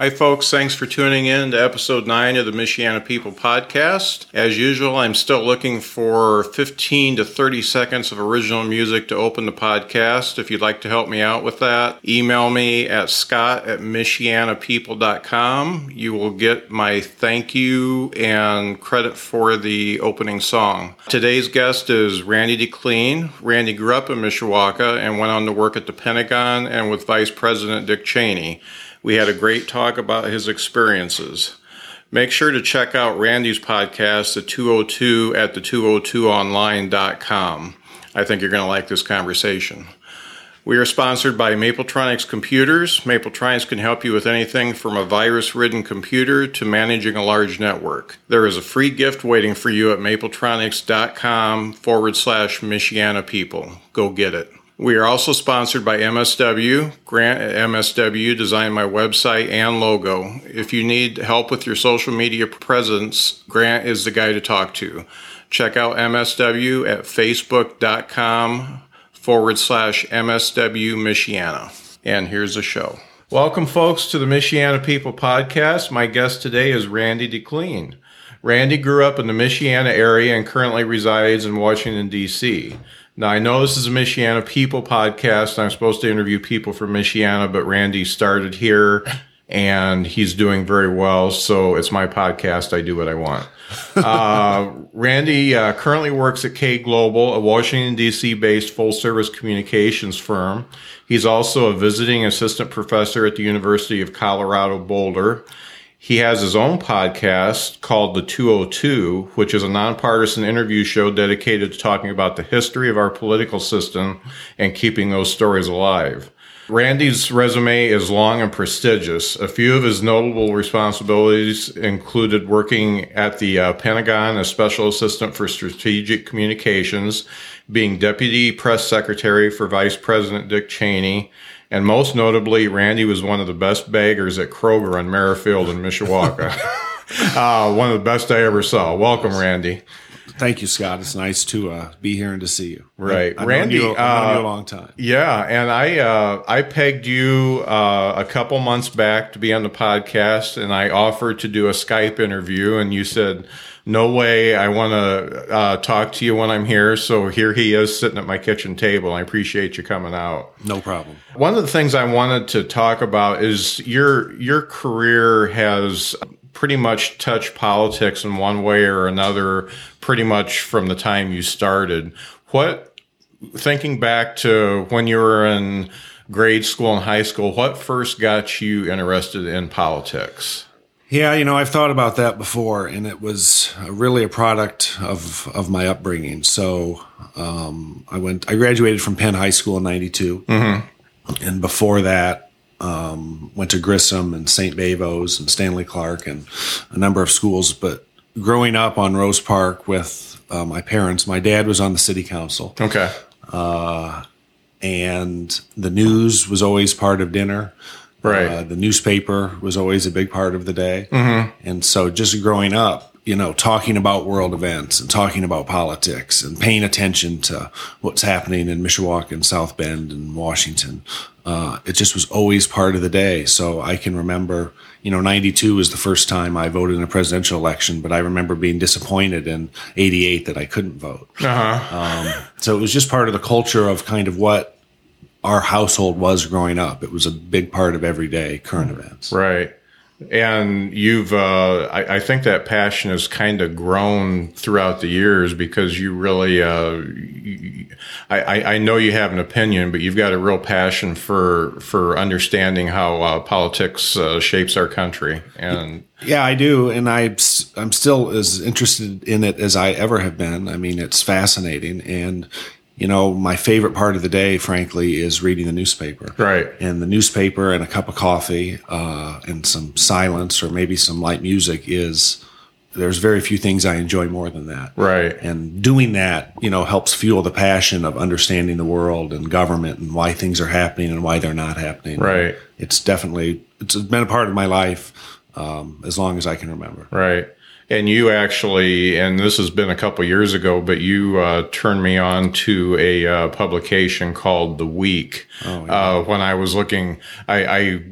Hi, folks. Thanks for tuning in to episode 9 of the Michiana People podcast. As usual, I'm still looking for 15 to 30 seconds of original music to open the podcast. If you'd like to help me out with that, email me at scott at michianapeople.com. You will get my thank you and credit for the opening song. Today's guest is Randy DeCleene. Randy grew up in Mishawaka and went on to work at the Pentagon and with Vice President Dick Cheney. We had a great talk about his experiences. Make sure to check out Randy's podcast, The 202, at the202online.com. I think you're going to like this conversation. We are sponsored by Mapletronics Computers. Mapletronics can help you with anything from a virus ridden computer to managing a large network. There is a free gift waiting for you at mapletronics.com forward slash Michiana people. Go get it. We are also sponsored by MSW. Grant at MSW designed my website and logo. If you need help with your social media presence, Grant is the guy to talk to. Check out MSW at facebook.com forward slash MSW Michiana. And here's the show. Welcome, folks, to the Michiana People podcast. My guest today is Randy DeCleene. Randy grew up in the Michiana area and currently resides in Washington, D.C. Now, I know this is a Michiana People podcast. I'm supposed to interview people from Michiana, but Randy started here and he's doing very well. So it's my podcast. I do what I want. Uh, Randy uh, currently works at K Global, a Washington, D.C. based full service communications firm. He's also a visiting assistant professor at the University of Colorado Boulder. He has his own podcast called The 202, which is a nonpartisan interview show dedicated to talking about the history of our political system and keeping those stories alive. Randy's resume is long and prestigious. A few of his notable responsibilities included working at the uh, Pentagon as Special Assistant for Strategic Communications, being Deputy Press Secretary for Vice President Dick Cheney, and most notably, Randy was one of the best baggers at Kroger on Merrifield in Mishawaka. uh, one of the best I ever saw. Welcome, Randy. Thank you, Scott. It's nice to uh, be here and to see you. Right, I've Randy. you, I've known you uh, a long time. Yeah, and I uh, I pegged you uh, a couple months back to be on the podcast, and I offered to do a Skype interview, and you said, "No way, I want to uh, talk to you when I'm here." So here he is sitting at my kitchen table. I appreciate you coming out. No problem. One of the things I wanted to talk about is your your career has pretty much touched politics in one way or another pretty much from the time you started. What thinking back to when you were in grade school and high school, what first got you interested in politics? Yeah, you know, I've thought about that before, and it was really a product of of my upbringing. So, um, I went, I graduated from Penn High School in '92, and before that, um, went to Grissom and St. Bavo's and Stanley Clark and a number of schools. But growing up on Rose Park with uh, my parents, my dad was on the city council, Okay. and the news was always part of dinner. Right. Uh, the newspaper was always a big part of the day. And so just growing up, you know, talking about world events and talking about politics and paying attention to what's happening in Mishawaka and South Bend and Washington, uh, it just was always part of the day. So I can remember, you know, 92 was the first time I voted in a presidential election, but I remember being disappointed in 88 that I couldn't vote. Uh-huh. So it was just part of the culture of kind of what our household was growing up. It was a big part of everyday current events. Right. And you've, uh, I, I think that passion has kind of grown throughout the years because you really, uh, I I know you have an opinion, but you've got a real passion for for understanding how uh, politics uh, shapes our country. And Yeah, I do, and I I'm still as interested in it as I ever have been. I mean, it's fascinating, and you know, my favorite part of the day, frankly, is reading the newspaper. Right. And the newspaper and a cup of coffee uh, and some silence or maybe some light music is. There's very few things I enjoy more than that. Right. And doing that, you know, helps fuel the passion of understanding the world and government and why things are happening and why they're not happening. Right. It's definitely it's been a part of my life um, as long as I can remember. Right. And you actually, and this has been a couple years ago, but you uh, turned me on to a uh, publication called The Week. uh, when I was looking, I, I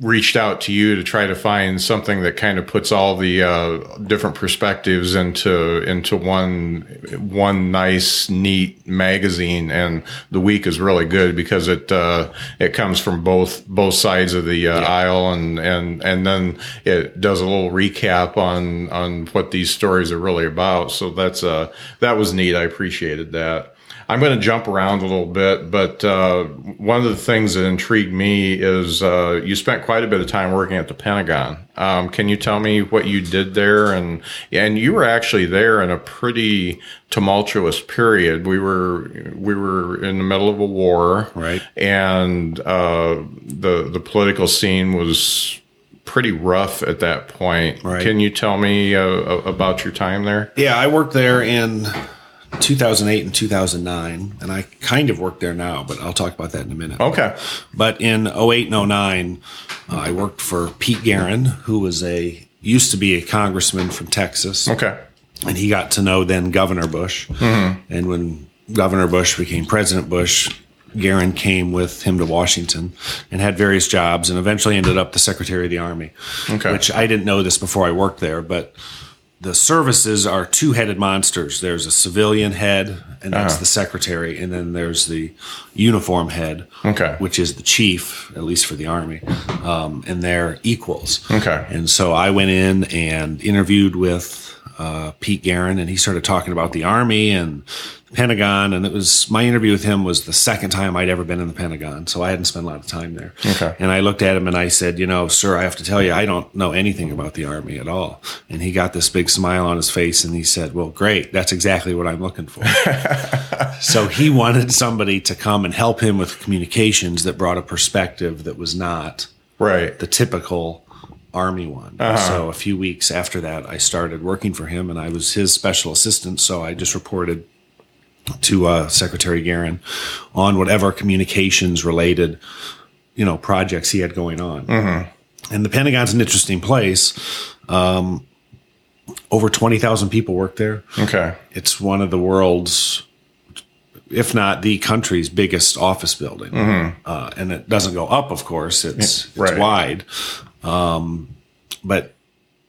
reached out to you to try to find something that kind of puts all the uh, different perspectives into into one one nice neat magazine. And the week is really good because it uh, it comes from both both sides of the uh, yeah. aisle. And and and then it does a little recap on on what these stories are really about. So that's uh that was neat. I appreciated that I'm going to jump around a little bit, but uh, one of the things that intrigued me is uh, you spent quite a bit of time working at the Pentagon. Um, can you tell me what you did there? And and you were actually there in a pretty tumultuous period. We were we were in the middle of a war, right? And uh, the the political scene was pretty rough at that point. Right. Can you tell me uh, about your time there? Yeah, I worked there in 2008 and 2009, and I kind of work there now, but I'll talk about that in a minute. Okay. But in 08 and 09, uh, I worked for Pete Geren, who was a used to be a congressman from Texas. Okay. And he got to know then Governor Bush. Mm-hmm. And when Governor Bush became President Bush, Geren came with him to Washington and had various jobs and eventually ended up the Secretary of the Army. Okay. Which I didn't know this before I worked there, but the services are two headed monsters. There's a civilian head, and that's uh-huh. the secretary, and then there's the uniform head, okay. which is the chief, at least for the army, um, and they're equals. Okay. And so I went in and interviewed with uh, Pete Geren, and he started talking about the army and Pentagon, and it was my interview with him was the second time I'd ever been in the Pentagon, so I hadn't spent a lot of time there. Okay. And I looked at him and I said, you know, sir, I have to tell you, I don't know anything about the Army at all. And he got this big smile on his face and he said, well, great, that's exactly what I'm looking for. so he wanted somebody to come and help him with communications that brought a perspective that was not right the typical army one. Uh-huh. So a few weeks after that, I started working for him, and I was his special assistant. So I just reported to uh, Secretary Geren on whatever communications related, you know, projects he had going on. Mm-hmm. And the Pentagon's an interesting place. Um, over 20,000 people work there. Okay. It's one of the world's, if not the country's biggest office building. Mm-hmm. Uh, and it doesn't go up, of course, it's, right. it's wide. Um, but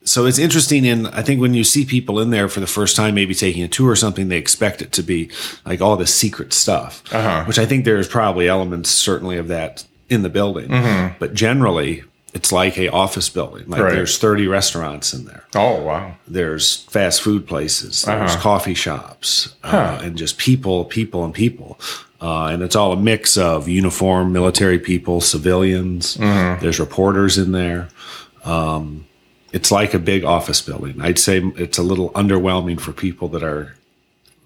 so it's interesting and i think when you see people in there for the first time maybe taking a tour or something they expect it to be like all the secret stuff uh-huh. which i think there's probably elements certainly of that in the building mm-hmm. but generally it's like a office building like right. there's 30 restaurants in there oh wow there's fast food places there's uh-huh. coffee shops huh. uh, and just people people and people uh, and it's all a mix of uniform military people civilians mm-hmm. there's reporters in there um, it's like a big office building. I'd say it's a little underwhelming for people that are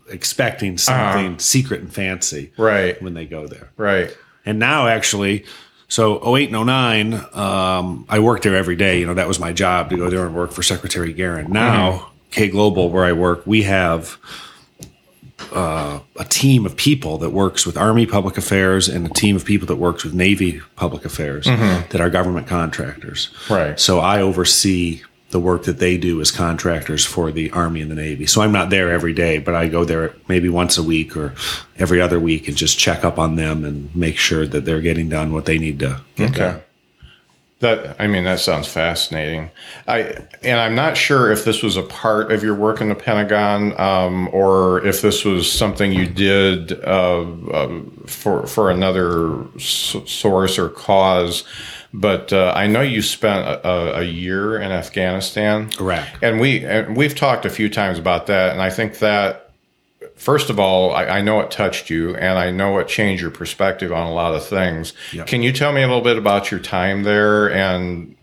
expecting something uh, secret and fancy right when they go there. Right. And now actually so 08 and 09 um, I worked there every day, you know, that was my job to go there and work for Secretary Geren. Now mm-hmm. K Global where I work, we have uh, a team of people that works with Army Public Affairs and a team of people that works with Navy Public Affairs mm-hmm. that are government contractors. Right. So I oversee the work that they do as contractors for the Army and the Navy. So I'm not there every day, but I go there maybe once a week or every other week and just check up on them and make sure that they're getting done what they need to get okay. done. That I mean, that sounds fascinating. I and I'm not sure if this was a part of your work in the Pentagon, um, or if this was something you did uh, uh, for for another s- source or cause. But uh, I know you spent a, a, year in Afghanistan, correct? And we and we've talked a few times about that, and I think that first of all, I, I, know it touched you, and I know it changed your perspective on a lot of things. Yep. Can you tell me a little bit about your time there and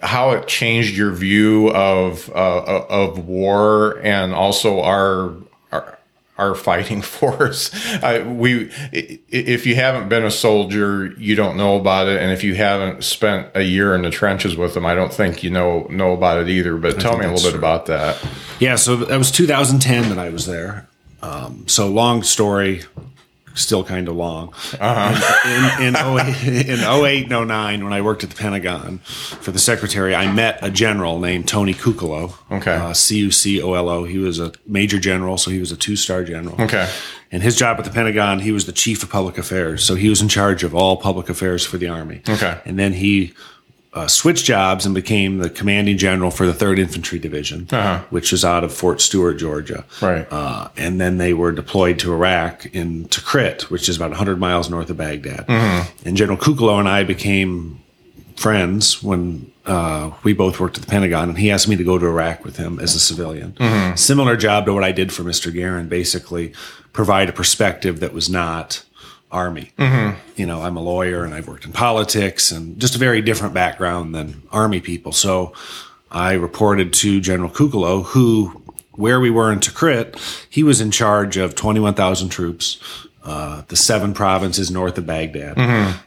how it changed your view of uh, of war and also our our, our fighting force? Uh, we, if you haven't been a soldier, you don't know about it, and if you haven't spent a year in the trenches with them, I don't think you know know about it either. But I tell me a little bit about that. Yeah, so that was 2010 that I was there, um, so long story, still kind of long. Uh-huh. In, in, 08, in 08 and 09, when I worked at the Pentagon for the secretary, I met a general named Tony Cucolo. Okay. Uh, C-U-C-O-L-O. He was a major general, so he was a two-star general. Okay. And his job at the Pentagon, he was the chief of public affairs. So he was in charge of all public affairs for the Army. Okay. And then he uh, switched jobs and became the commanding general for the Third Infantry Division, Uh-huh. which was out of Fort Stewart, Georgia. Right. Uh, and then they were deployed to Iraq in Tikrit, which is about 100 miles north of Baghdad. And General Cucolo and I became friends when uh, we both worked at the Pentagon, and he asked me to go to Iraq with him as a civilian. Similar job to what I did for Mr. Geren, basically provide a perspective that was not Army. You know, I'm a lawyer and I've worked in politics and just a very different background than Army people. So I reported to General Cucolo, who, where we were in Tikrit, he was in charge of 21,000 troops uh, the seven provinces north of Baghdad.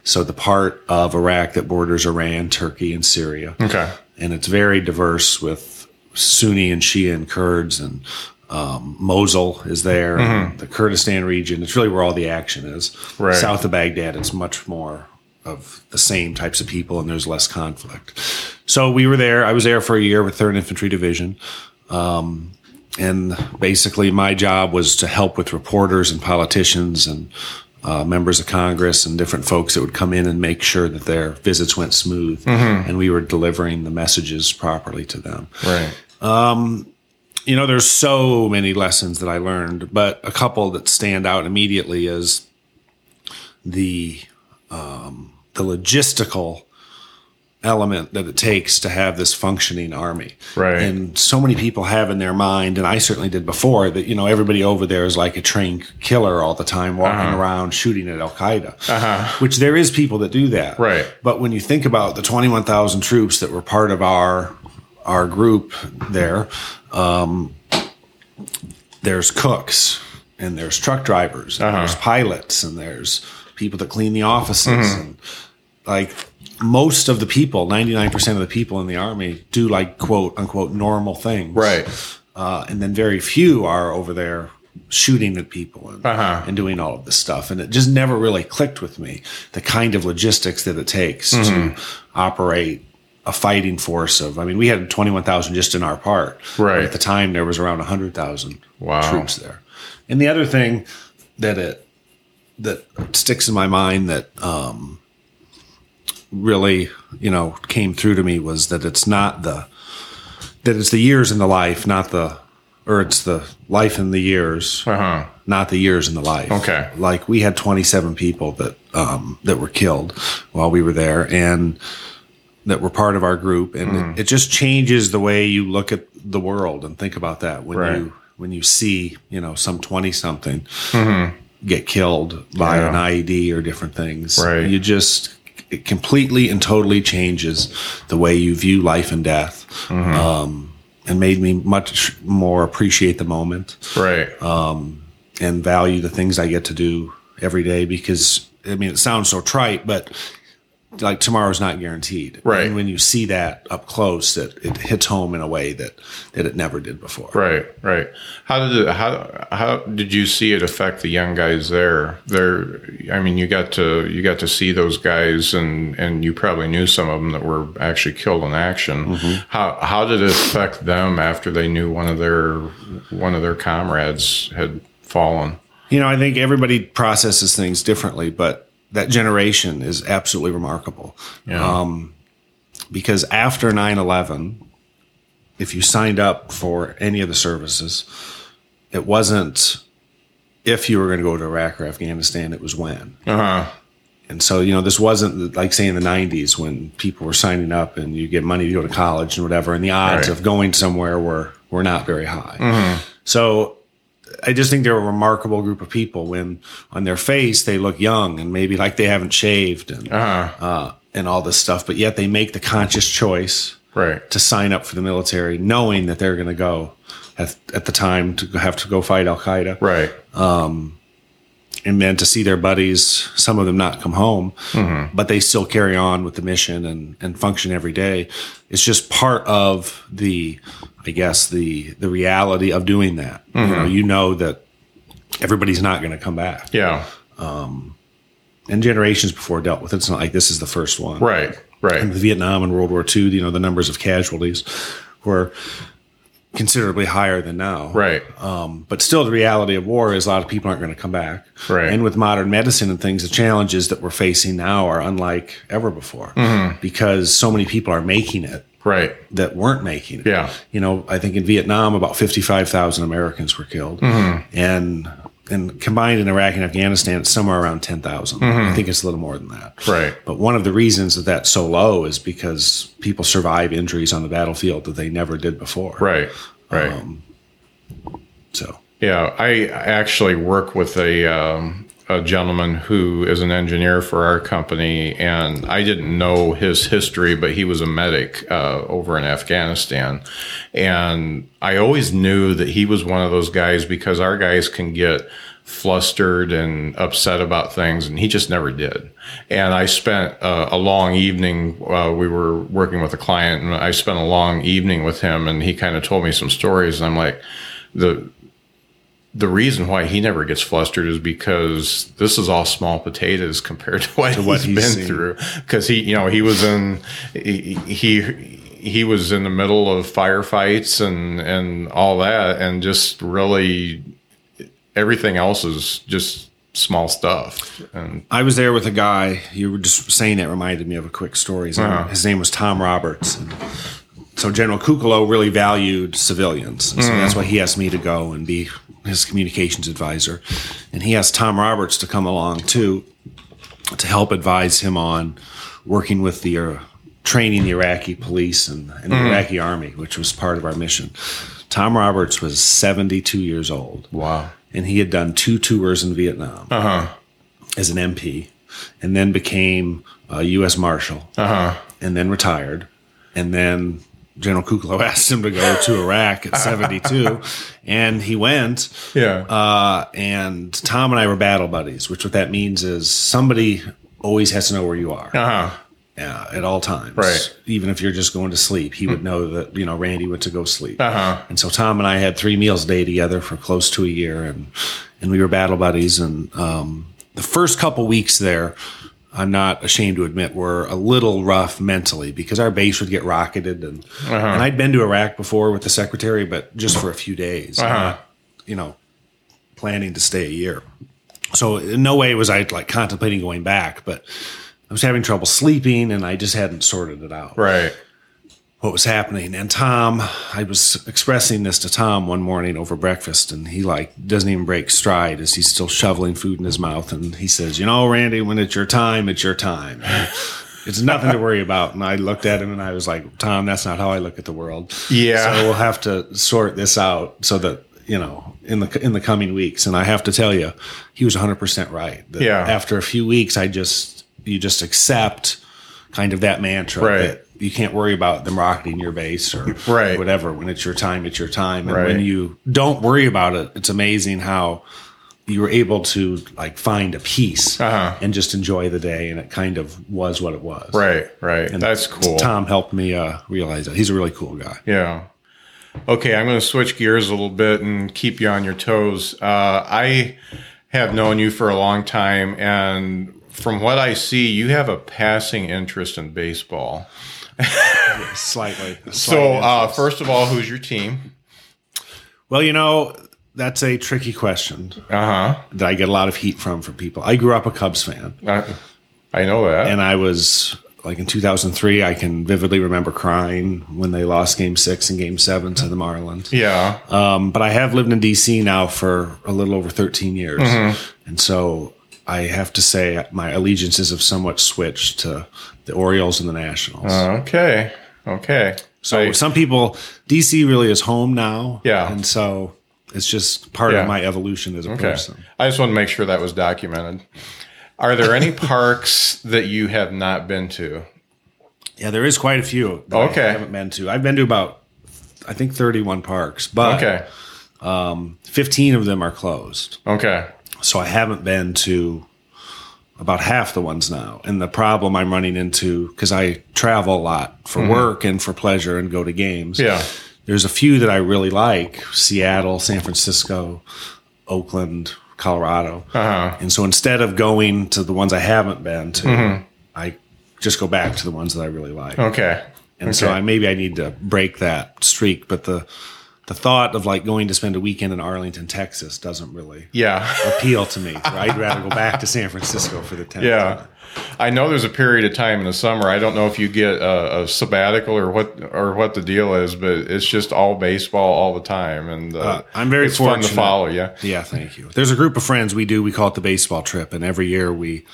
So the part of Iraq that borders Iran, Turkey, and Syria. Okay. And it's very diverse with Sunni and Shia and Kurds and um, Mosul is there, and the Kurdistan region. It's really where all the action is. Right. South of Baghdad, it's much more of the same types of people, and there's less conflict. So we were there. I was there for a year with Third Infantry Division and basically my job was to help with reporters and politicians and uh, members of Congress and different folks that would come in and make sure that their visits went smooth and we were delivering the messages properly to them. Right. You know, there's so many lessons that I learned, but a couple that stand out immediately is the um, the logistical element that it takes to have this functioning army. Right. And so many people have in their mind, and I certainly did before, that you know everybody over there is like a trained killer all the time, walking around shooting at Al Qaeda. Uh-huh. Which there is people that do that. Right. But when you think about the twenty one thousand troops that were part of our our group there, um, there's cooks and there's truck drivers and there's pilots and there's people that clean the offices and like most of the people 99% of the people in the army do like quote unquote normal things Right. uh, and then very few are over there shooting at people and, Uh-huh. and doing all of this stuff and it just never really clicked with me the kind of logistics that it takes Mm-hmm. to operate a fighting force of i mean we had 21000 just in our part Right. At the time there was around 100000 Wow. troops there and the other thing that it that sticks in my mind that um, really you know came through to me was that it's not the that it's the years in the life, not the or it's the life in the years, Uh huh. not the years in the life. Okay. Like we had 27 people that um, that were killed while we were there, and that were part of our group, and Mm-hmm. it, it just changes the way you look at the world and think about that when Right. you when you see you know some 20 something get killed by Mm-hmm. Yeah. an IED or different things. Right. You just it completely and totally changes the way you view life and death. Mm-hmm. Um, and made me much more appreciate the moment Right. and value the things I get to do every day because I mean it sounds so trite, but like tomorrow's not guaranteed. Right. And when you see that up close, it, it hits home in a way that that it never did before. Right, right. How did it, how how did you see it affect the young guys there? There, I mean, you got to you got to see those guys, and and you probably knew some of them that were actually killed in action. Mm-hmm. How how did it affect them after they knew one of their one of their comrades had fallen? You know, I think everybody processes things differently, but that generation is absolutely remarkable. Yeah. Um, because after 9 11, if you signed up for any of the services, it wasn't if you were going to go to Iraq or Afghanistan, it was when. Uh huh. And so, you know, this wasn't like say in the 90s when people were signing up and you get money to go to college and whatever, and the odds Right. of going somewhere were, were not very high. So I just think they're a remarkable group of people when on their face they look young and maybe like they haven't shaved and, Uh huh. uh, and all this stuff, but yet they make the conscious choice Right. to sign up for the military knowing that they're going to go at, at the time to have to go fight Al Qaeda Right. And then to see their buddies, some of them not come home, but they still carry on with the mission and, and function every day. It's just part of the, I guess, the, the reality of doing that. You know, you know that everybody's not going to come back Yeah. Um, and generations before dealt with it. It's not like this is the first one. Right. Right. With Vietnam and World War II, you know, the numbers of casualties were considerably higher than now. Right. Um, but still, the reality of war is a lot of people aren't going to come back. Right. And with modern medicine and things, the challenges that we're facing now are unlike ever before because so many people are making it Right. that weren't making it. Yeah. You know, I think in Vietnam, about 55,000 Americans were killed. Mm-hmm. And and combined in Iraq and Afghanistan, it's somewhere around 10,000. I think it's a little more than that. Mm-hmm. Right. But one of the reasons that that's so low is because people survive injuries on the battlefield that they never did before. Right. Right. Um, So, Yeah, I actually work with a um, a gentleman who is an engineer for our company, and I didn't know his history, but he was a medic uh, over in Afghanistan, and I always knew that he was one of those guys because our guys can get flustered and upset about things, and he just never did. And I spent uh, a long evening. Uh, we were working with a client, and I spent a long evening with him, and he kind of told me some stories, and I'm like, the the reason why he never gets flustered is because this is all small potatoes compared to what, what he's he's been seen. through. Because he, you know, he was in he, he he was in the middle of firefights and and all that, and just really everything else is just small stuff. And I was there with a guy. You were just saying that reminded me of a quick story. His, name, Uh-huh. his name was Tom Roberts. And so General Cucolo really valued civilians. So that's why he asked me to go and be his communications advisor. And he asked Tom Roberts to come along too to help advise him on working with the uh, training the Iraqi police and, and the Iraqi army, which was part of our mission. Tom Roberts was 72 years old wow, and he had done two tours in Vietnam uh huh, as an MP, and then became a U.S. Marshal, uh huh, and then retired, and then General Cucolo asked him to go to Iraq at 72, and he went. yeah, Uh, and Tom and I were battle buddies, which what that means is somebody always has to know where you are uh huh, uh, at all times. Right. Even if you're just going to sleep, he would know that, you know, Randy went to go sleep. uh huh, And so Tom and I had three meals a day together for close to a year, and and we were battle buddies. And um, the first couple weeks there, I'm not ashamed to admit, we were a little rough mentally because our base would get rocketed, and uh-huh. and I'd been to Iraq before with the secretary, but just for a few days, uh-huh. not, you know, planning to stay a year. So in no way was I like contemplating going back, but I was having trouble sleeping, and I just hadn't sorted it out. Right, what was happening. And Tom, I was expressing this to Tom one morning over breakfast, and he like doesn't even break stride as he's still shoveling food in his mouth. And he says, "You know, Randy, when it's your time, it's your time. It's nothing to worry about." And I looked at him and I was like, "Tom, that's not how I look at the world. Yeah. so we'll have to sort this out so that." You know, in the in the coming weeks, and I have to tell you, he was 100 percent right. Yeah. After a few weeks, I just you just accept kind of that mantra Right. that you can't worry about them rocketing your base or Right. whatever. When it's your time, it's your time. And Right. when you don't worry about it, it's amazing how you were able to like find a peace Uh-huh. and just enjoy the day. And it kind of was what it was. right, right. And that's cool. Tom helped me uh, realize that. He's a really cool guy. Yeah. Okay, I'm going to switch gears a little bit and keep you on your toes. Uh, I have known you for a long time, and from what I see, you have a passing interest in baseball. Slightly. So, uh, first of all, who's your team? well, you know, that's a tricky question Uh huh. that I get a lot of heat from from people. I grew up a Cubs fan. huh. I know that. and I was like in 2003. I can vividly remember crying when they lost Game Six and Game Seven to the Marlins. yeah. Um, but I have lived in DC now for a little over 13 years, and so I have to say my allegiances have somewhat switched to the Orioles and the Nationals. Okay. Okay. so I- some people, DC really is home now. Yeah. and so it's just part Yeah. of my evolution as a Okay. person. I just want to make sure that was documented. Are there any parks that you have not been to? Yeah, there is quite a few. That Okay. I haven't been to. I've been to about, I think, 31 parks, but Okay. Um, 15 of them are closed. Okay. So I haven't been to about half the ones now. And the problem I'm running into, because I travel a lot for work and for pleasure and go to games. Mm-hmm. Yeah. There's a few that I really like Seattle, San Francisco, Oakland, Colorado. Uh-huh. And so instead of going to the ones I haven't been to, Mm-hmm. I just go back to the ones that I really like. Okay. And so I maybe I need to break that streak. But the the thought of like going to spend a weekend in Arlington, Texas, doesn't really Yeah. appeal to me. Right? I'd rather go back to San Francisco for the tenth. Yeah. time. I know there's a period of time in the summer. I don't know if you get a, a sabbatical or what or what the deal is, but it's just all baseball all the time, and uh, Uh, I'm very it's fun to follow. Yeah, Yeah, thank you. There's a group of friends we do. We call it the baseball trip, and every year we.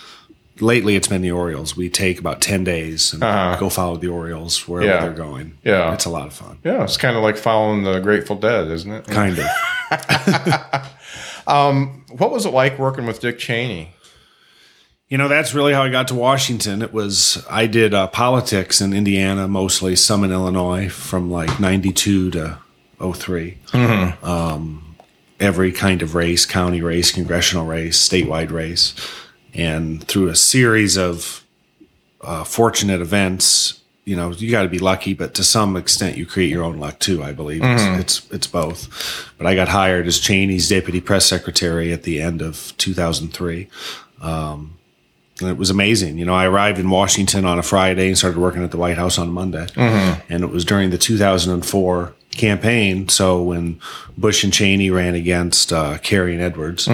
Lately, it's been the Orioles. We take about ten days and go follow the Orioles wherever Uh-huh. Yeah. they're going. Yeah. it's a lot of fun. yeah. It's kind of like following the Grateful Dead, isn't it? Kind of. What was it like working with Dick Cheney? You know, that's really how I got to Washington. It was I did uh, politics in Indiana, mostly some in Illinois, from like '92 to 3 Um, every kind of race, county race, congressional race, statewide race, and through a series of uh, fortunate events. You know, you got to be lucky, but to some extent, you create your own luck too. I believe it's, it's it's both. But I got hired as Cheney's deputy press secretary at the end of 2003 and it was amazing. You know, I arrived in Washington on a Friday and started working at the White House on Monday. And it was during the 2004 campaign. So when Bush and Cheney ran against uh, Kerry and Edwards,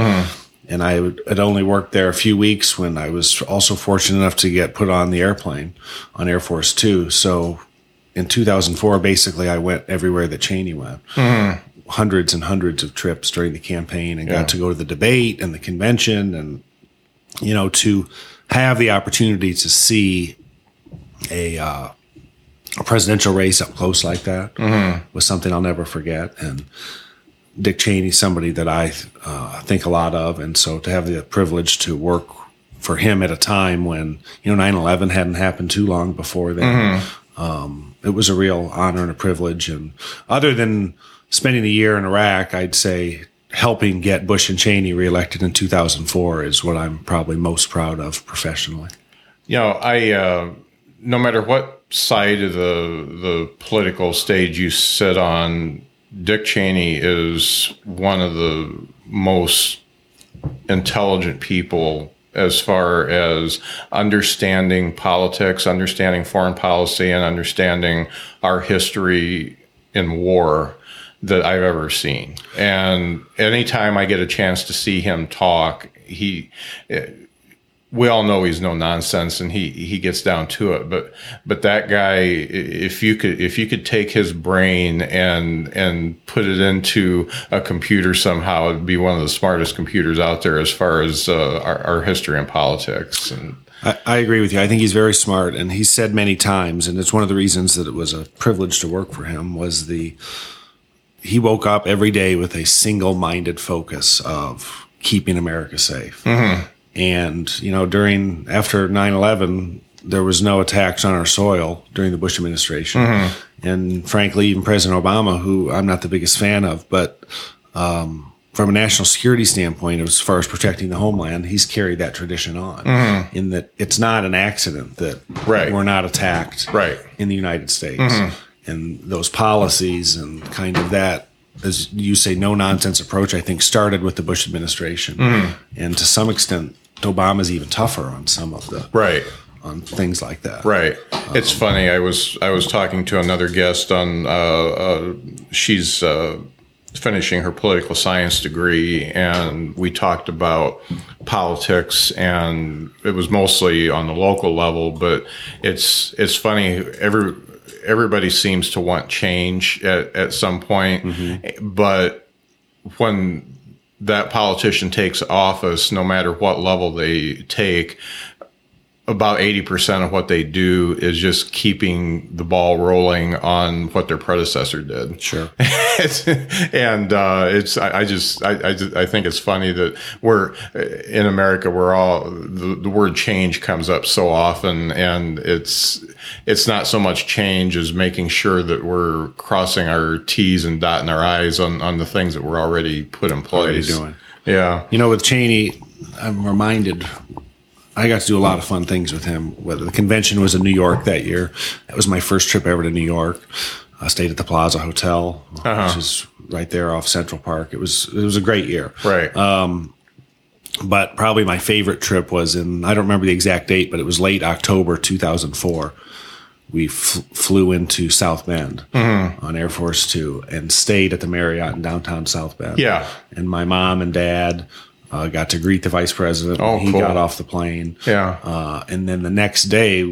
and I had only worked there a few weeks when I was also fortunate enough to get put on the airplane on Air Force Two. So in 2004, basically, I went everywhere that Cheney went. Hundreds and hundreds of trips during the campaign and Yeah. got to go to the debate and the convention and you know, to have the opportunity to see a, uh, a presidential race up close like that was something I'll never forget. And Dick Cheney's somebody that I uh, think a lot of, and so to have the privilege to work for him at a time when you know 9/11 hadn't happened too long before then, um, it was a real honor and a privilege. And other than spending a year in Iraq, I'd say helping get Bush and Cheney reelected in 2004 is what I'm probably most proud of professionally. You know, I uh, no matter what side of the the political stage you sit on, Dick Cheney is one of the most intelligent people as far as understanding politics, understanding foreign policy, and understanding our history in war that I've ever seen. And anytime I get a chance to see him talk, he we all know he's no nonsense and he he gets down to it but but that guy if you could if you could take his brain and and put it into a computer somehow it'd be one of the smartest computers out there as far as uh, our, our history and politics and I, I agree with you. I think he's very smart, and he's said many times, and it's one of the reasons that it was a privilege to work for him was the he woke up every day with a single-minded focus of keeping America safe. And you know, during after 9/11, there was no attacks on our soil during the Bush administration, mm-hmm. and frankly, even President Obama, who I'm not the biggest fan of, but um, from a national security standpoint, as far as protecting the homeland, he's carried that tradition on. Mm-hmm. In that it's not an accident that Right. we're not attacked Right. in the United States, mm-hmm. and those policies and kind of that, as you say, no nonsense approach. I think started with the Bush administration, and to some extent, Obama's even tougher on some of the right on things like that. Right. It's funny. I was I was talking to another guest on. Uh, uh, she's uh, finishing her political science degree, and we talked about politics, and it was mostly on the local level. But it's it's funny. Every everybody seems to want change at, at some point, but when that politician takes office, no matter what level they take, about 80% of what they do is just keeping the ball rolling on what their predecessor did. Sure. And uh, it's I, I just I, I just- I think it's funny that we're in America we're all the, the word change comes up so often and it's it's not so much change as making sure that we're crossing our T's and dotting our I's on, on the things that we're already put in place. doing. Yeah. You know, with Cheney, I'm reminded I got to do a lot of fun things with him. Whether the convention was in New York that year, that was my first trip ever to New York. I stayed at the Plaza Hotel, which is right there off Central Park. It was it was a great year. Right. But probably my favorite trip was in I don't remember the exact date, but it was late October 2004 we f- flew into South Bend Mm-hmm. on Air Force Two and stayed at the Marriott in downtown South Bend. Yeah. and my mom and dad uh, got to greet the vice president. Oh, he cool. got off the plane. Yeah. Uh, and then the next day,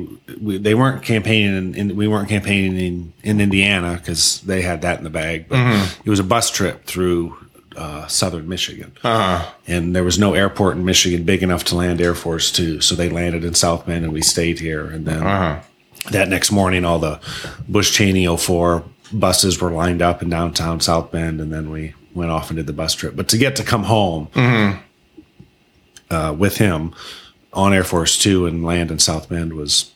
we, they weren't campaigning, in, in, we weren't campaigning in, in Indiana because they had that in the bag. But Mm-hmm. it was a bus trip through uh, southern Michigan, Uh-huh. and there was no airport in Michigan big enough to land Air Force Two, so they landed in South Bend, and we stayed here. And then Uh-huh. that next morning, all the Bush Cheney 04 buses were lined up in downtown South Bend, and then we went off and did the bus trip. But to get to come home uh, with him on Air Force Two and land in South Bend was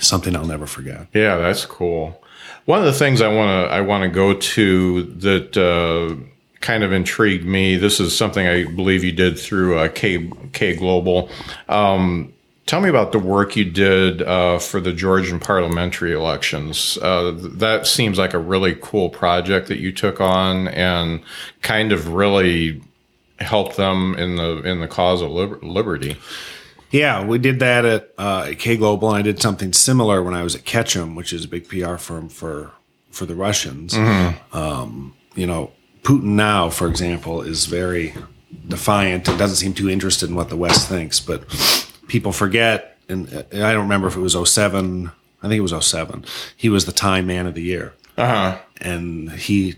something I'll never forget. Yeah, that's cool. One of the things I want to I want to go to that uh, kind of intrigued me. This is something I believe you did through uh, K K Global. Um, tell me about the work you did uh, for the Georgian parliamentary elections. Uh, that seems like a really cool project that you took on and kind of really helped them in the in the cause of liber- liberty. Yeah, we did that at, uh, at K Global, and I did something similar when I was at Ketchum, which is a big PR firm for for the Russians. Um, you know, Putin now, for example, is very defiant and doesn't seem too interested in what the West thinks. But people forget, and I don't remember if it was 07, I think it was 07, he was the Time Man of the Year. Uh huh. And he,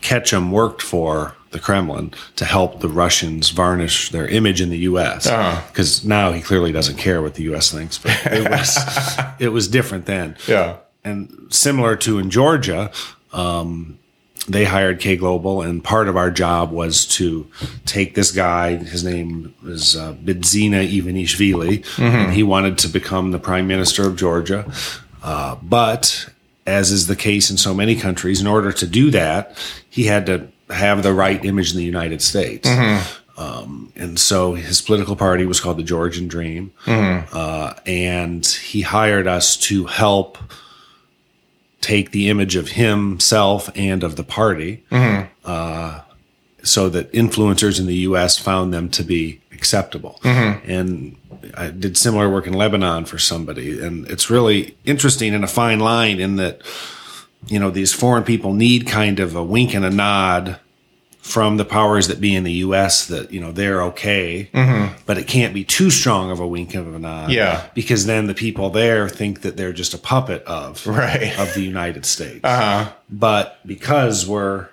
Ketchum, worked for the Kremlin to help the Russians varnish their image in the U.S. Uh-huh. Because now he clearly doesn't care what the U.S. thinks, but it was it was different then. Yeah. And similar to in Georgia, um, they hired K Global, and part of our job was to take this guy. His name is uh, Bidzina Ivanishvili, and he wanted to become the prime minister of Georgia. Uh, but as is the case in so many countries, in order to do that, he had to have the right image in the United States. Um, and so his political party was called the Georgian Dream. Uh, and he hired us to help take the image of himself and of the party uh, so that influencers in the U.S. found them to be acceptable. And I did similar work in Lebanon for somebody. And it's really interesting and a fine line in that, you know, these foreign people need kind of a wink and a nod from the powers that be in the U.S. that you know they're okay, but it can't be too strong of a wink and of a nod. Yeah. because then the people there think that they're just a puppet of Right. of the United States. Uh-huh. But because we're,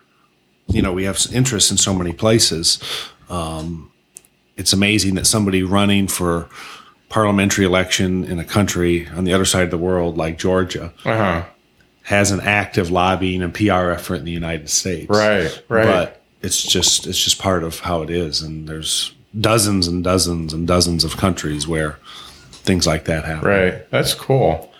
you know, we have interests in so many places, um, it's amazing that somebody running for parliamentary election in a country on the other side of the world like Georgia Uh huh. Has an active lobbying and PR effort in the United States. Right. Right. But it's just it's just part of how it is, and there's dozens and dozens and dozens of countries where things like that happen. Right. That's cool.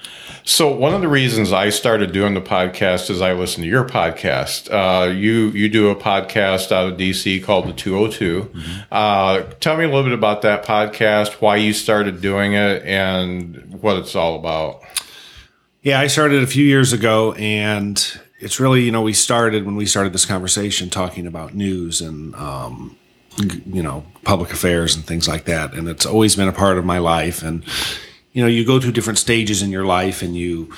So one of the reasons I started doing the podcast is I listen to your podcast. Uh, you you do a podcast out of DC called the 202. Uh, tell me a little bit about that podcast, why you started doing it, and what it's all about. Yeah, I started a few years ago, and it's really you know we started when we started this conversation talking about news and um, you know public affairs and things like that, and it's always been a part of my life. And you know you go through different stages in your life, and you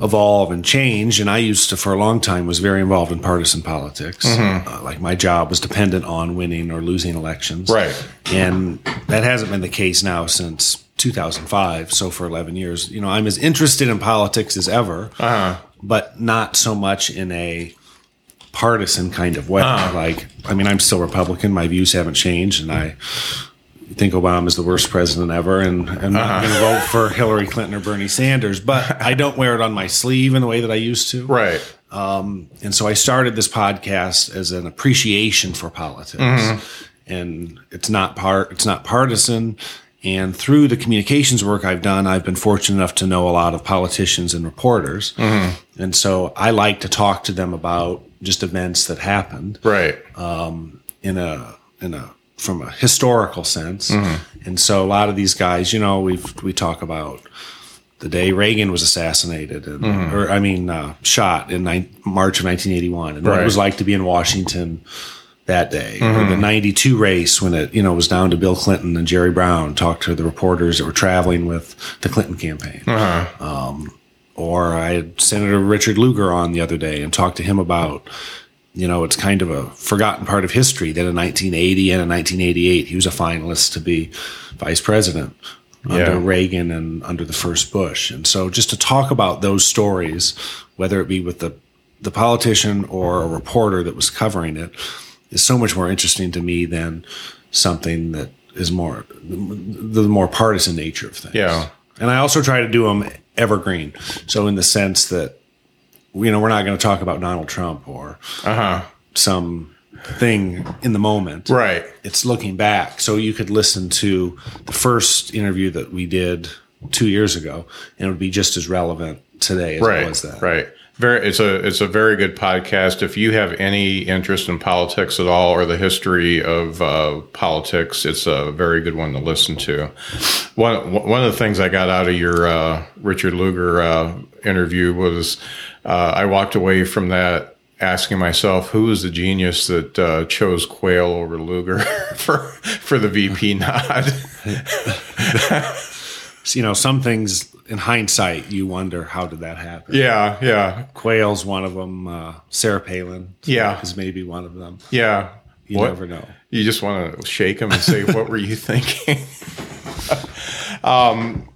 evolve and change. And I used to, for a long time, was very involved in partisan politics. Uh, like my job was dependent on winning or losing elections. Right. And that hasn't been the case now since 2005. So for 11 years, you know, I'm as interested in politics as ever, uh-huh. but not so much in a partisan kind of way. Uh-huh. Like, I mean, I'm still Republican. My views haven't changed, and I think Obama is the worst president ever, and I'm not going to uh-huh. vote for Hillary Clinton or Bernie Sanders. But I don't wear it on my sleeve in the way that I used to. Right. Um, and so I started this podcast as an appreciation for politics. Mm-hmm. And it's not part it's not partisan. And through the communications work I've done, I've been fortunate enough to know a lot of politicians and reporters. Mm-hmm. And so I like to talk to them about just events that happened Right. Um, in a in a from a historical sense. Mm-hmm. And so a lot of these guys, you know, we've we talk about the day Reagan was assassinated, and, mm-hmm. or I mean, uh, shot in ni- March of 1981, and what it was like to be in Washington that day, or the '92 race when it you know was down to Bill Clinton and Jerry Brown. Talked to the reporters that were traveling with the Clinton campaign, Um, Or I had Senator Richard Lugar on the other day and talked to him about, you know, it's kind of a forgotten part of history that in 1980 and in 1988 he was a finalist to be vice president under Yeah. Reagan and under the first Bush. And so just to talk about those stories, whether it be with the the politician or a reporter that was covering it, is so much more interesting to me than something that is more the more partisan nature of things. Yeah. And I also try to do them evergreen. So in the sense that you know, we're not going to talk about Donald Trump or Uh huh. some thing in the moment Right. it's looking back. So you could listen to the first interview that we did two years ago, and it would be just as relevant today as Right. it was then. Right. Very. It's a it's a very good podcast. If you have any interest in politics at all or the history of uh, politics, it's a very good one to listen to. One one of the things I got out of your uh, Richard Lugar uh, interview was uh, I walked away from that asking myself who was the genius that uh, chose Quayle over Lugar for for the VP nod. You know, some things in hindsight, you wonder how did that happen. yeah. Yeah. Quayle's one of them. Uh, Sarah Palin, Yeah. is maybe one of them. Yeah. You What- never know. You just want to shake him and say, "What were you thinking?" um,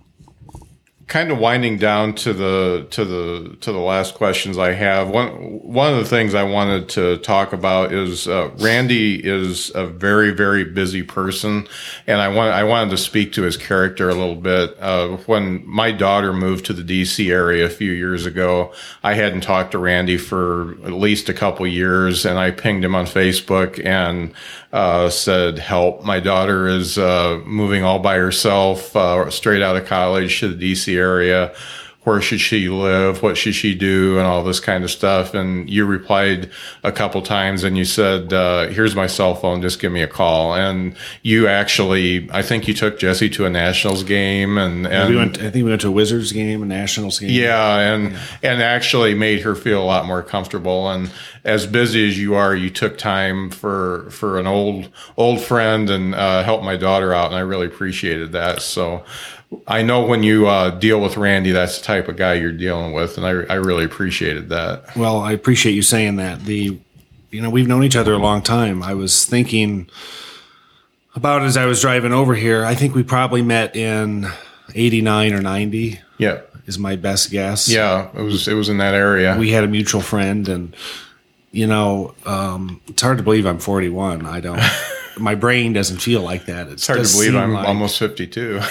kind of winding down to the to the to the last questions I have. One one of the things I wanted to talk about is uh, Randy is a very very busy person, and I want I wanted to speak to his character a little bit. Uh, when my daughter moved to the D.C. area a few years ago, I hadn't talked to Randy for at least a couple years, and I pinged him on Facebook and uh, said, "Help! My daughter is uh, moving all by herself, uh, straight out of college to the D.C. area. Where should she live? What should she do? And all this kind of stuff." And you replied a couple times, and you said, uh, "Here's my cell phone. Just give me a call." And you actually, I think you took Jesse to a Nationals game, and, and We went. I think we went to a Wizards game, a Nationals game. yeah, and and actually made her feel a lot more comfortable. And as busy as you are, you took time for for an old old friend and uh, helped my daughter out, and I really appreciated that. So. I know when you uh, deal with Randy, that's the type of guy you're dealing with, and I, I really appreciated that. Well, I appreciate you saying that. The, you know, we've known each other a long time. I was thinking about as I was driving over here. I think we probably met in '89 or '90 Yeah, is my best guess. yeah, it was it was in that area. we had a mutual friend, and you know, um, it's hard to believe I'm 41. I don't. my brain doesn't feel like that. it's hard to believe I'm almost 52.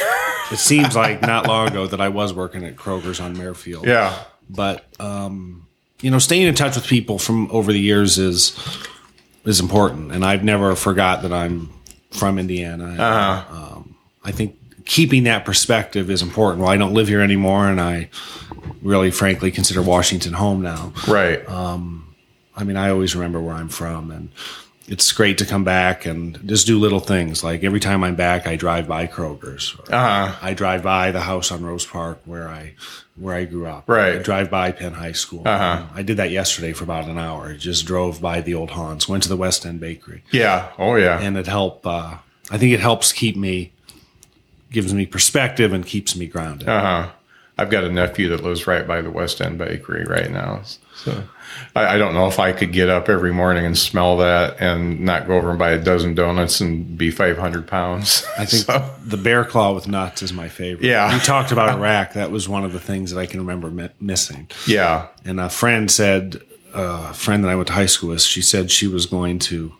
It seems like not long ago that I was working at Kroger's on Merrifield. yeah, but um, you know, staying in touch with people from over the years is is important, and I've never forgot that I'm from Indiana. Um, I think keeping that perspective is important. Well, I don't live here anymore, and I really, frankly, consider Washington home now. right. I mean, I always remember where I'm from, and it's great to come back and just do little things. Like every time I'm back, I drive by Kroger's. Uh-huh. I drive by the house on Rose Park where I where I grew up. Right. I drive by Penn High School. Uh-huh. I did that yesterday for about an hour. I just drove by the old haunts, went to the West End Bakery, yeah. Oh yeah. and it helped. Uh, I think it helps keep me, gives me perspective, and keeps me grounded. Uh huh. I've got a nephew that lives right by the West End Bakery right now. So I, I don't know if I could get up every morning and smell that and not go over and buy a dozen donuts and be 500 pounds. I think So, the bear claw with nuts is my favorite. Yeah. You talked about Iraq. That was one of the things that I can remember mi- missing. yeah. And a friend said, uh, a friend that I went to high school with, she said she was going to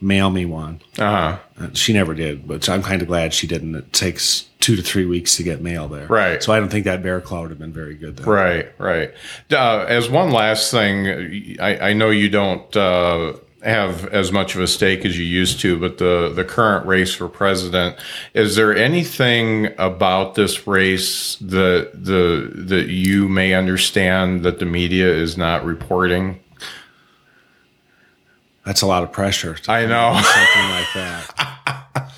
mail me one. Uh huh. Uh, She never did, but I'm kind of glad she didn't. It takes two to three weeks to get mail there. Right. So I don't think that bear claw would have been very good. Then. Right. Right. Uh, as one last thing, I, I know you don't uh, have as much of a stake as you used to, but the, the current race for president, is there anything about this race that the that you may understand that the media is not reporting? That's a lot of pressure. I know. something like that.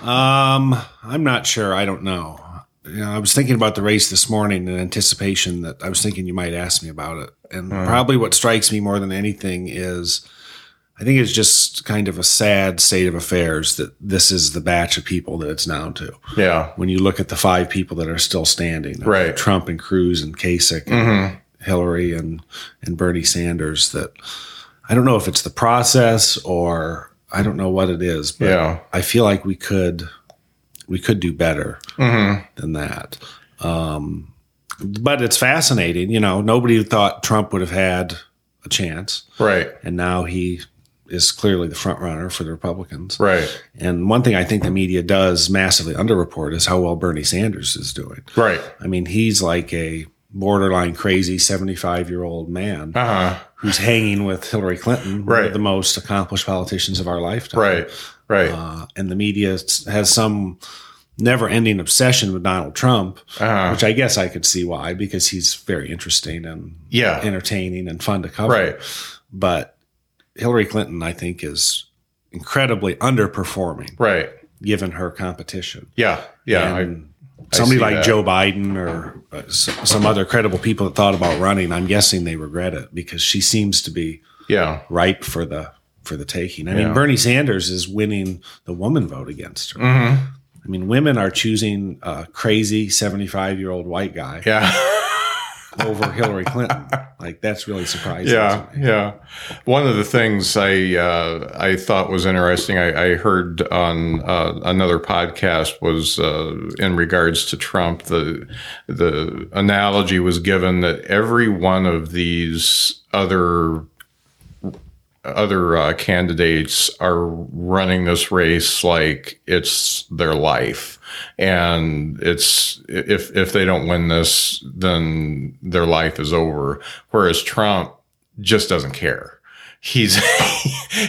um, I'm not sure. I don't know. You know, I was thinking about the race this morning in anticipation that I was thinking you might ask me about it. And probably what strikes me more than anything is I think it's just kind of a sad state of affairs that this is the batch of people that it's down to. Yeah. When you look at the five people that are still standing, uh, Right. Trump and Cruz and Kasich, and Hillary and and Bernie Sanders, that I don't know if it's the process or I don't know what it is, but Yeah. I feel like we could we could do better than that. Um, but it's fascinating, you know. Nobody thought Trump would have had a chance, Right. and now he is clearly the front runner for the Republicans. Right. And one thing I think the media does massively underreport is how well Bernie Sanders is doing. Right. I mean, he's like a borderline crazy 75 year old man Uh huh. Who's hanging with Hillary Clinton, Right. the most accomplished politicians of our lifetime. Right. Right. Uh, and the media has some never ending obsession with Donald Trump, Uh-huh. which I guess I could see why, because he's very interesting and Yeah. entertaining and fun to cover. Right. But Hillary Clinton, I think, is incredibly underperforming Right. given her competition. Yeah. Yeah. I, And somebody like that. Joe Biden or uh, some other credible people that thought about running, I'm guessing they regret it because she seems to be yeah. ripe for the for the taking. I Yeah. mean, Bernie Sanders is winning the woman vote against her. Mm-hmm. I mean, women are choosing a crazy 75 year old white guy Yeah. over Hillary Clinton. Like that's really surprising. Yeah, yeah. One of the things I uh, I thought was interesting, I, I heard on uh, another podcast was uh, in regards to Trump. The the analogy was given that every one of these other other uh, candidates are running this race like it's their life. And it's if if they don't win this then their life is over. Whereas Trump just doesn't care. He's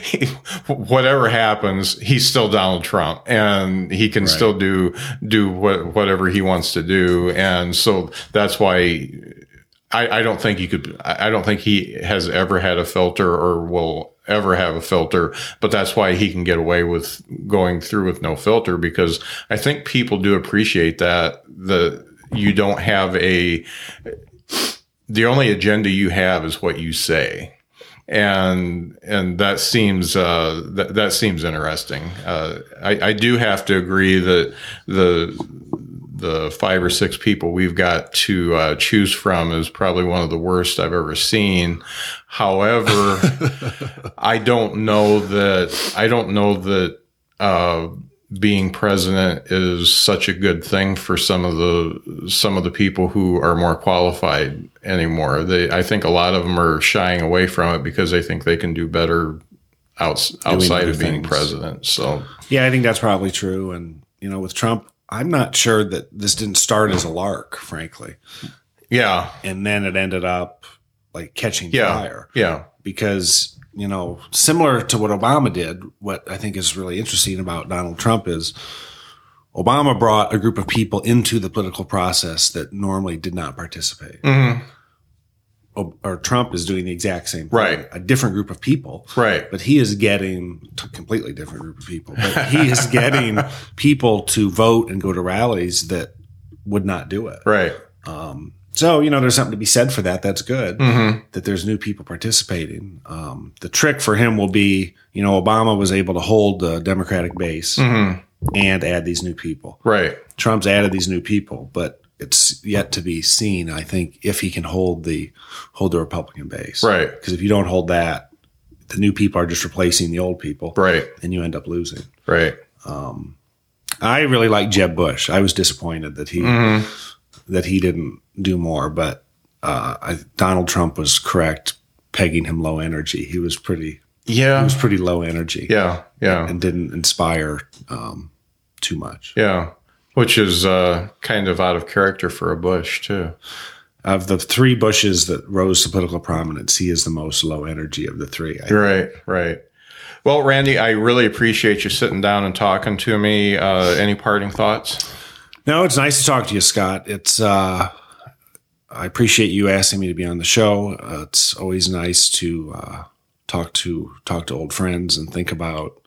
he, whatever happens he's still Donald Trump and he can still do do what, whatever he wants to do. And so that's why I, I don't think you could. I don't think he has ever had a filter or will ever have a filter. But that's why he can get away with going through with no filter because I think people do appreciate that the you don't have a. The only agenda you have is what you say, and and that seems uh, that that seems interesting. Uh, I, I do have to agree that the the five or six people we've got to uh, choose from is probably one of the worst I've ever seen. However, I don't know that I don't know that uh, being president is such a good thing for some of the some of the people who are more qualified anymore. They, I think a lot of them are shying away from it because they think they can do better outs, outside of being things. president. So Yeah, I think that's probably true. And you know, with Trump, I'm not sure that this didn't start as a lark, frankly, yeah, and then it ended up like catching yeah, fire. yeah, because you know similar to what obama did what i think is really interesting about donald trump is obama brought a group of people into the political process that normally did not participate. Mhm. Or trump is doing the exact same thing Right. a different group of people right, but he is getting a completely different group of people but he is getting people to vote and go to rallies that would not do it right. um, so you know, there's something to be said for that. That's good Mm-hmm. that there's new people participating. Um, the trick for him will be, you know, Obama was able to hold the Democratic base Mm-hmm. and add these new people. Right. Trump's added these new people, but it's yet to be seen. I think if he can hold the hold the Republican base, Right. Because if you don't hold that, the new people are just replacing the old people, Right. and you end up losing. Right. Um, I really like Jeb Bush. I was disappointed that he Mm-hmm. that he didn't do more, but uh, I, Donald Trump was correct pegging him low energy. He was pretty yeah, he was pretty low energy Yeah. Yeah. and didn't inspire um, too much. Yeah. Which is uh, kind of out of character for a Bush too. Of the three Bushes that rose to political prominence, he is the most low energy of the three. I, Right. Right. Well, Randy, I really appreciate you sitting down and talking to me. Uh, any parting thoughts? no, it's nice to talk to you, Scott. It's uh, I appreciate you asking me to be on the show. Uh, it's always nice to uh, talk to talk to old friends and think about.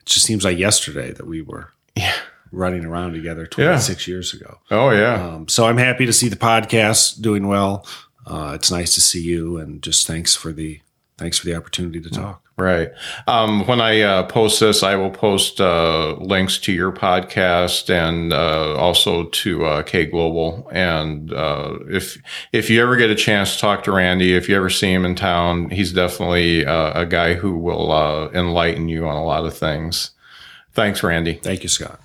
It just seems like yesterday that we were Yeah. Running around together 26 years ago. Oh yeah. Um, so I'm happy to see the podcast doing well. Uh, it's nice to see you, and just thanks for the thanks for the opportunity to talk. Right. Um, when I uh, post this, I will post uh, links to your podcast and uh, also to uh, K Global. And uh, if if you ever get a chance to talk to Randy, if you ever see him in town, he's definitely uh, a guy who will enlighten you on a lot of things. Thanks, Randy. Thank you, Scott.